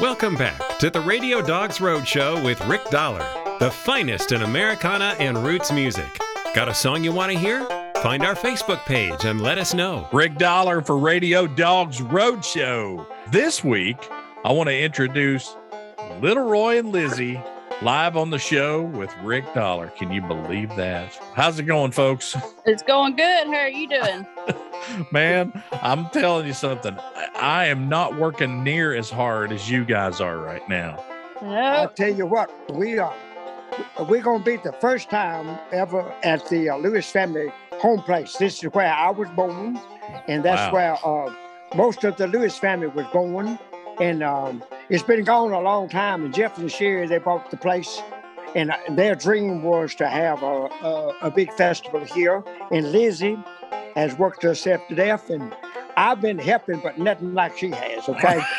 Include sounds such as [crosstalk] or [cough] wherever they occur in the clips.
Welcome back to the Radio Dogs Roadshow with Rick Dollar, the finest in Americana and roots music. Got a song you want to hear? Find our Facebook page and let us know. Rick Dollar for Radio Dogs Roadshow. This week, I want to introduce Little Roy and Lizzie live on the show with Rick Dollar. Can you believe that? How's it going, folks? It's going good. How are you doing? [laughs] Man, I'm telling you something. I am not working near as hard as you guys are right now. I'll tell you what, we are we're gonna be the first time ever at the uh, Lewis family home place. This is where I was born, and that's Wow. where uh, most of the Lewis family was born. And um, it's been gone a long time. And Jeff and Sherry they bought the place, and uh, their dream was to have a, a, a big festival here. And Lizzie has worked herself to death, and I've been helping, but nothing like she has. Okay. [laughs]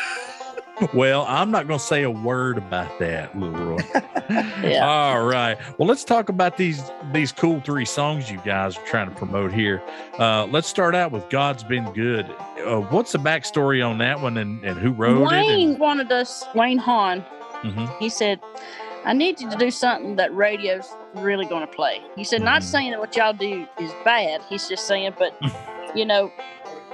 Well, I'm not going to say a word about that, Little Roy. [laughs] Yeah. All right. Well, let's talk about these these cool three songs you guys are trying to promote here. Uh, let's start out with "God's Been Good." Uh, what's the backstory on that one, and, and who wrote Wayne it? Wayne wanted us, Wayne Haun, Mhm. he said, I need you to do something that radio's really going to play. He said, not Mhm. saying that what y'all do is bad. He's just saying, but, [laughs] you know,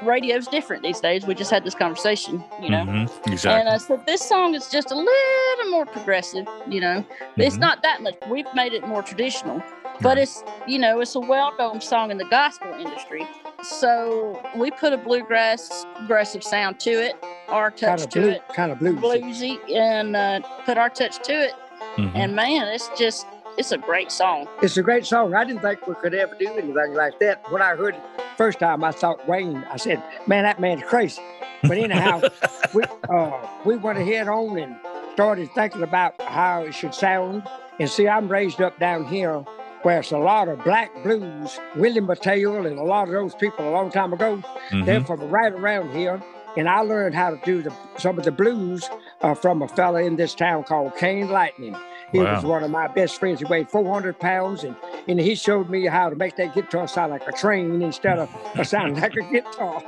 radio's different these days. We just had this conversation, you know. Mhm. And Exactly. I said, this song is just a little more progressive, you know. It's Mhm. not that much. We've made it more traditional, but Right. it's, you know, it's a well known song in the gospel industry. So we put a bluegrass progressive sound to it, our touch kind of to blue, it, kind of bluesy. bluesy, and uh, put our touch to it. Mhm. And man, it's just, it's a great song. It's a great song. I didn't think we could ever do anything like that. When I heard it first time, I thought Wayne. I said, "Man, that man's crazy." But anyhow, [laughs] we uh, we went ahead on and started thinking about how it should sound. And see, I'm raised up down here where it's a lot of black blues. William Mateo and a lot of those people a long time ago. They're Mhm. from right around here. And I learned how to do the, some of the blues uh, from a fella in this town called Kane Lightning. He was one of my best friends. He weighed 400 pounds, and, and he showed me how to make that guitar sound like a train instead of [laughs] sounding like a guitar.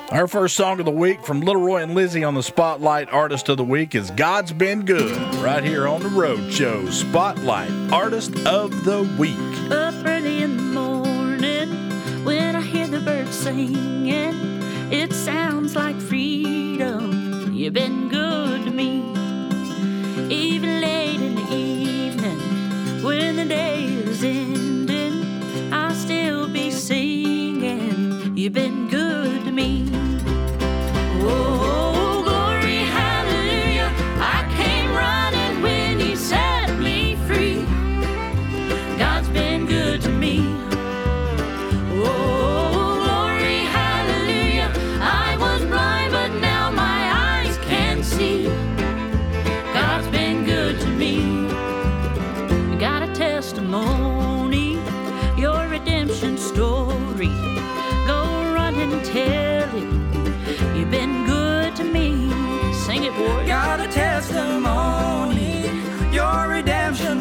[laughs] Our first song of the week from Little Roy and Lizzie on the Spotlight Artist of the Week is God's Been Good, right here on the Road Show. Spotlight Artist of the Week. up early in the morning when I hear the birds singing. It sounds like freedom. You've been good to me.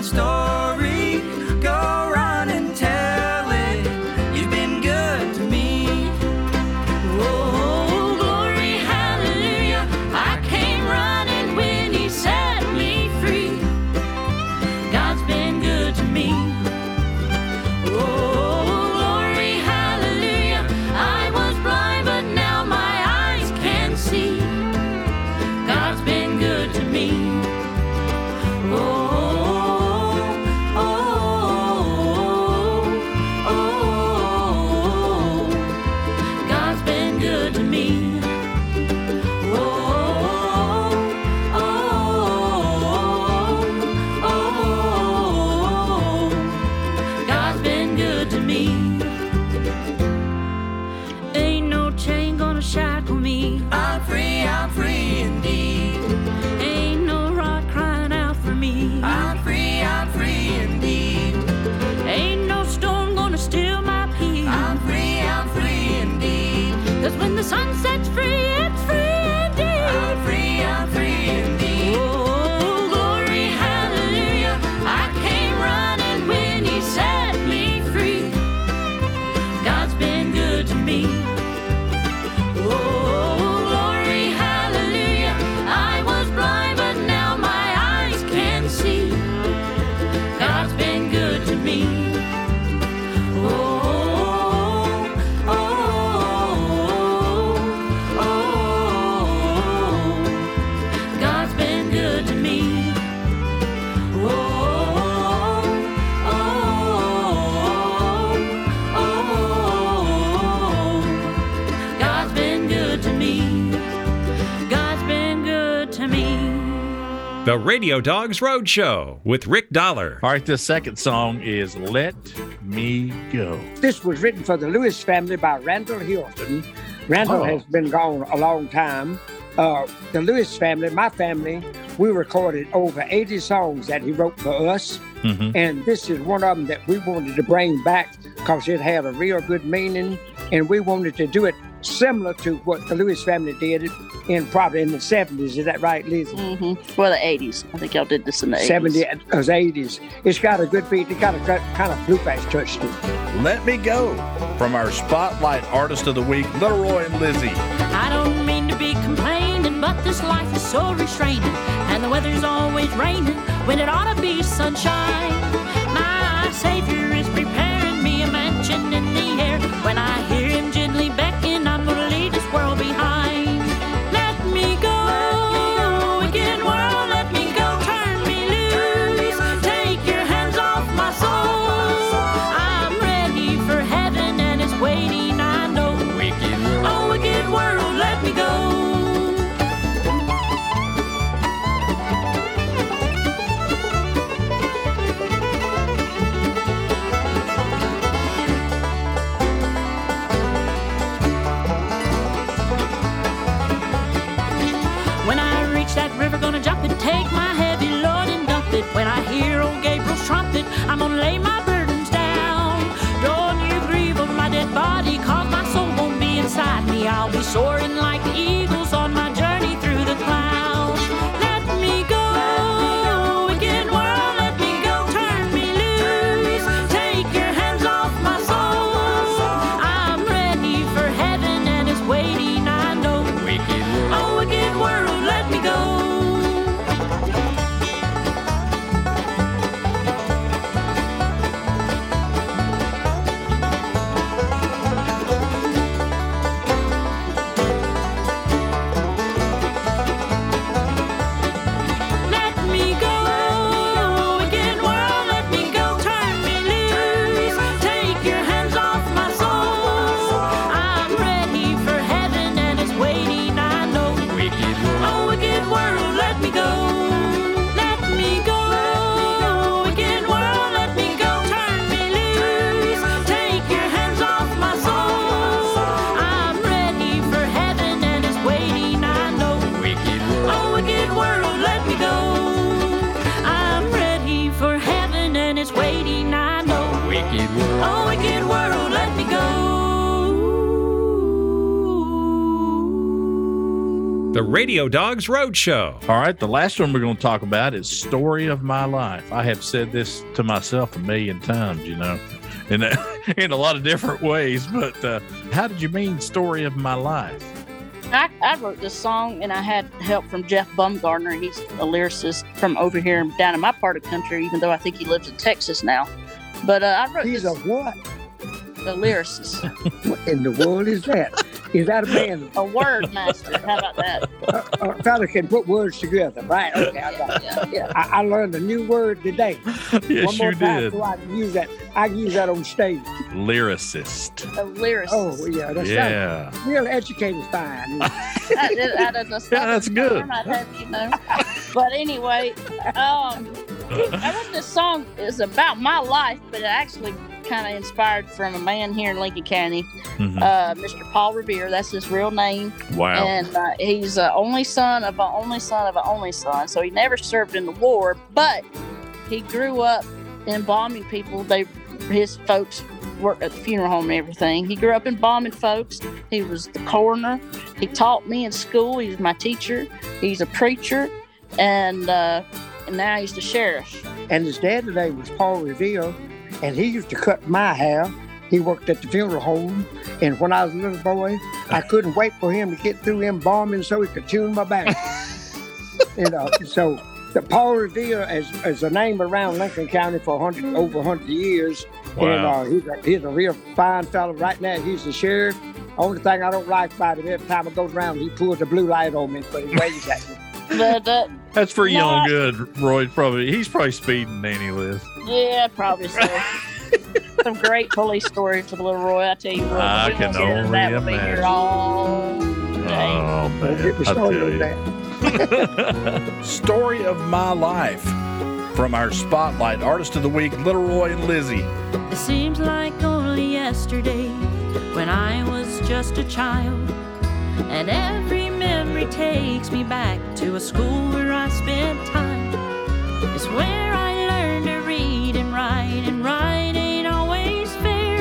Star. The Radio Dogs Roadshow with Rick Dollar. All right, this second song is Let Me Go. This was written for the Lewis family by Randall Hylton. Randall Oh. has been gone a long time. Uh, the Lewis family, my family, we recorded over 80 songs that he wrote for us. Mhm. And this is one of them that we wanted to bring back because it had a real good meaning. And we wanted to do it similar to what the Lewis family did in probably in the 70s. Is that right, Liz? hmm Well, the 80s. I think y'all did this in the 80s. 70 or 80s. It's got a good beat. It's got a good- kind of bluegrass touch to it. Let Me Go from our Spotlight Artist of the Week, Little Roy and Lizzie. I don't mean to be complaining, but this life is so restraining, and the weather's always raining when it ought to be sunshine. My Savior is preparing me. The Radio Dogs Roadshow. All right, the last one we're going to talk about is Story of My Life. I have said this to myself a million times, you know, in a, [laughs] in a lot of different ways, but uh, how did you mean Story of My Life? I, I wrote this song and I had help from Jeff Bumgardner. He's a lyricist from over here down in my part of the country, even though I think he lives in Texas now. But uh, I wrote He's this, a what? a lyricist, [laughs] What in the world is that? Is that a man? a word master. How about that? A, a fella can put words together, right? Okay, I got it. Yeah, yeah. I, I learned a new word today. [laughs] yes, One more you time did. so I can use that. I can use that on stage. Lyricist. A lyricist. Oh, yeah, that's Yeah. yeah. real educated fine. [laughs] That, that, that, that's, [laughs] Yeah, that's good. Have you know. But anyway, um, I wrote this song. is about my life, but it actually kind of inspired from a man here in Lincoln County, Mhm. uh, Mr. Paul Revere. That's his real name. Wow. And uh, he's the only son of an only son of an only son. So he never served in the war, but he grew up embalming people. They, his folks worked at the funeral home and everything. He grew up embalming folks. He was the coroner. He taught me in school. He was my teacher. He's a preacher, and uh, and now he's the sheriff. And his dad today was Paul Revere, and he used to cut my hair. He worked at the funeral home, and when I was a little boy, I couldn't wait for him to get through embalming so he could tune my back. [laughs] you know, so the Paul Revere is, is a name around Lincoln County for 100, over 100 years. And Wow. uh, he's, a, he's a real fine fellow. Right now, he's the sheriff. Only thing I don't like about him, every time I goes around, he pulls a blue light on me, but he waves at me. But uh, That's for No, young I- good. Roy probably he's probably speeding, Nanny Liz. yeah, probably so. [laughs] Some great police stories for Little Roy. I tell you what, I we can don't hear only that would be here imagine. all day. Oh Don't get man, me I tell started on you. that. [laughs] Story of my life from our spotlight artist of the week, Little Roy and Lizzie. It seems like only yesterday when I was just a child. And every memory takes me back to a school where I spent time. It's where I learned to read and write, and write ain't always fair.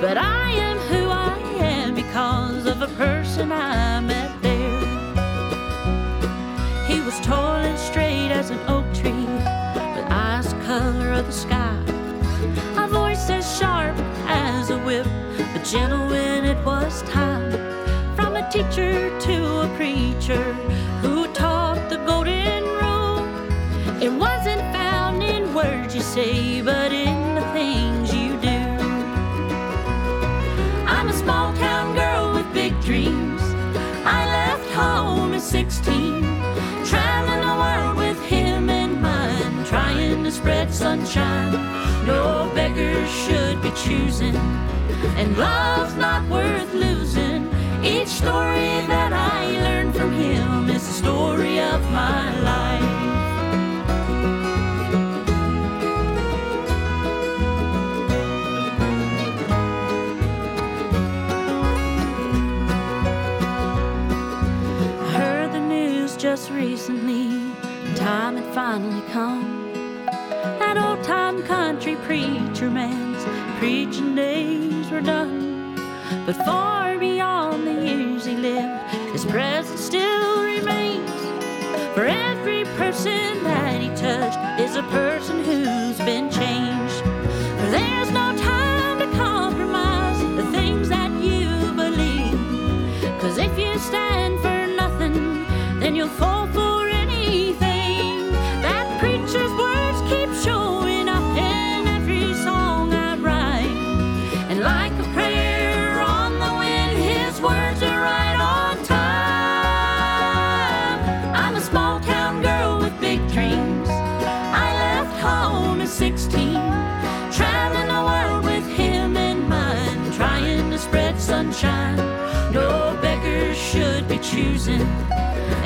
But I am who I am because of a person I met there. He was tall and straight as an oak tree, with eyes the color of the sky. A voice as sharp as a whip, but gentle teacher to a preacher who taught the golden rule. It wasn't found in words you say, but in the things you do. I'm a small town girl with big dreams. I left home at 16, traveling the world with him in mind, trying to spread sunshine. No beggar should be choosing, and love's not worth losing. Each story that I learned from him is the story of my life. I heard the news just recently. Time had finally come. That old time country preacher man's preaching days were done. But far beyond person that he touched is a person who's been spread sunshine. No beggars should be choosing,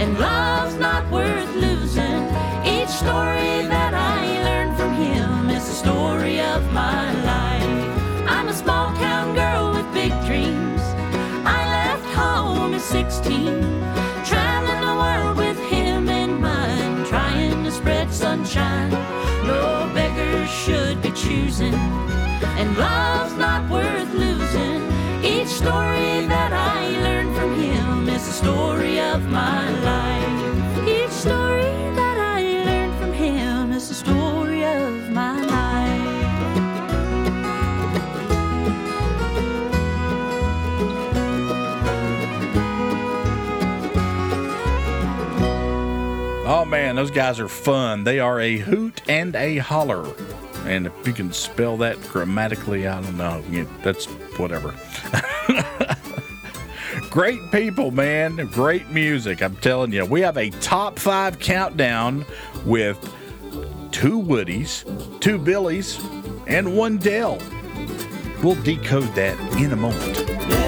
and love's not worth losing. Each story that I learned from him is the story of my life. I'm a small town girl with big dreams. I left home at 16, traveling the world with him in mind, trying to spread sunshine. No beggars should be choosing, and love's not worth man, those guys are fun. They are a hoot and a holler. And if you can spell that grammatically, I don't know. Yeah, That's whatever. [laughs] Great people, man. Great music. I'm telling you. We have a top five countdown with two Woodies, two Billies, and one Dell. We'll decode that in a moment.